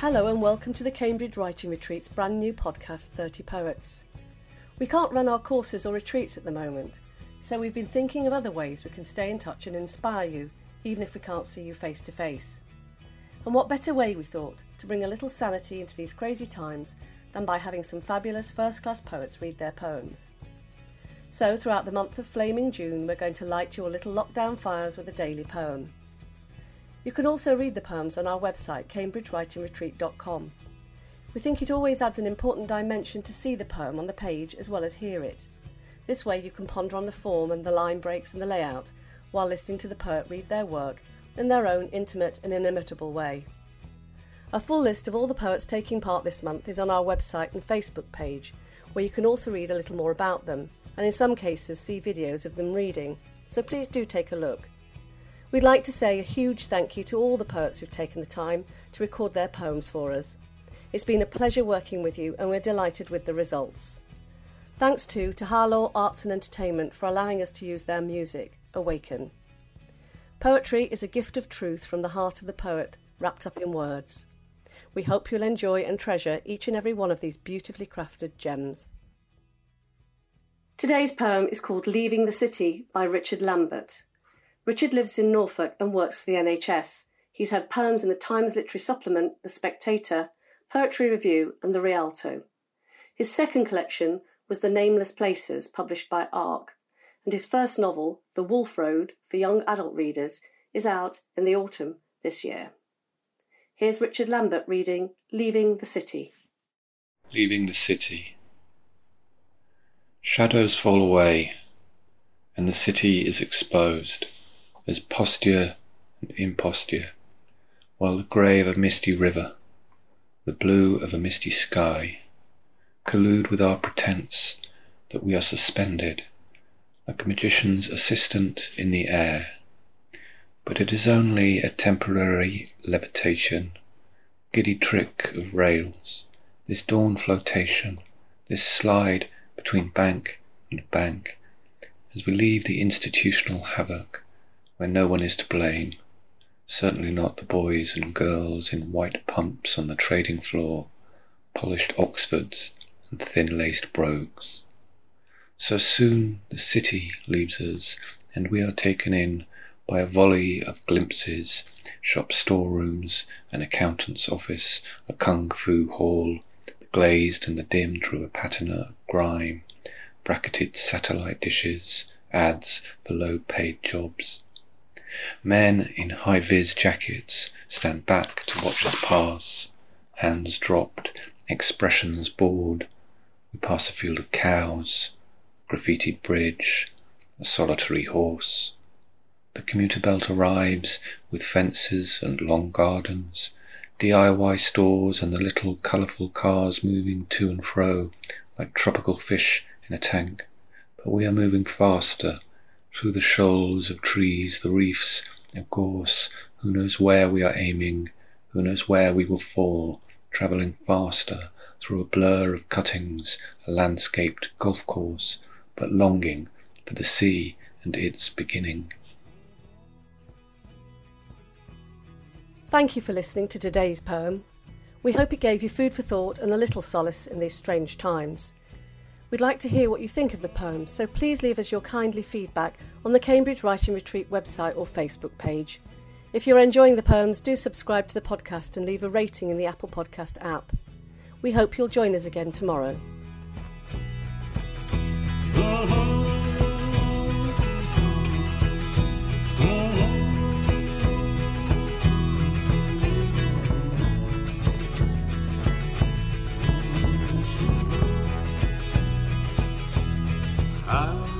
Hello and welcome to the Cambridge Writing Retreat's brand new podcast, 30 Poets. We can't run our courses or retreats at the moment, so we've been thinking of other ways we can stay in touch and inspire you, even if we can't see you face to face. And what better way, we thought, to bring a little sanity into these crazy times than by having some fabulous first class poets read their poems. So, throughout the month of flaming June, we're going to light your little lockdown fires with a daily poem. You can also read the poems on our website, cambridgewritingretreat.com. We think it always adds an important dimension to see the poem on the page as well as hear it. This way you can ponder on the form and the line breaks and the layout while listening to the poet read their work in their own intimate and inimitable way. A full list of all the poets taking part this month is on our website and Facebook page, where you can also read a little more about them, and in some cases see videos of them reading, so please do take a look. We'd like to say a huge thank you to all the poets who've taken the time to record their poems for us. It's been a pleasure working with you, and we're delighted with the results. Thanks too to Halaw Arts and Entertainment for allowing us to use their music, Awaken. Poetry is a gift of truth from the heart of the poet, wrapped up in words. We hope you'll enjoy and treasure each and every one of these beautifully crafted gems. Today's poem is called Leaving the City by Richard Lambert. Richard lives in Norfolk and works for the NHS. He's had poems in the Times Literary Supplement, The Spectator, Poetry Review, and The Rialto. His second collection was The Nameless Places, published by ARC, and his first novel, The Wolf Road, for young adult readers, is out in the autumn this year. Here's Richard Lambert reading Leaving the City. Leaving the City. Shadows fall away, and the city is exposed as posture and imposture, while the grey of a misty river, the blue of a misty sky, collude with our pretence that we are suspended, like a magician's assistant in the air. But it is only a temporary levitation, giddy trick of rails, this dawn flotation, this slide between bank and bank, as we leave the institutional havoc where no one is to blame, certainly not the boys and girls in white pumps on the trading floor, polished Oxfords and thin-laced brogues. So soon the city leaves us, and we are taken in by a volley of glimpses, shop storerooms, an accountant's office, a kung fu hall, the glazed and the dim through a patina of grime, bracketed satellite dishes, ads for low-paid jobs. Men in high-vis jackets stand back to watch us pass, hands dropped, expressions bored. We pass a field of cows, a graffitied bridge, a solitary horse. The commuter belt arrives with fences and long gardens, DIY stores and the little colourful cars moving to and fro like tropical fish in a tank. But we are moving faster through the shoals of trees, the reefs of gorse. Who knows where we are aiming? Who knows where we will fall? Travelling faster through a blur of cuttings, a landscaped golf course, but longing for the sea and its beginning. Thank you for listening to today's poem. We hope it gave you food for thought and a little solace in these strange times. We'd like to hear what you think of the poem, so please leave us your kindly feedback on the Cambridge Writing Retreat website or Facebook page. If you're enjoying the poems, do subscribe to the podcast and leave a rating in the Apple Podcast app. We hope you'll join us again tomorrow. How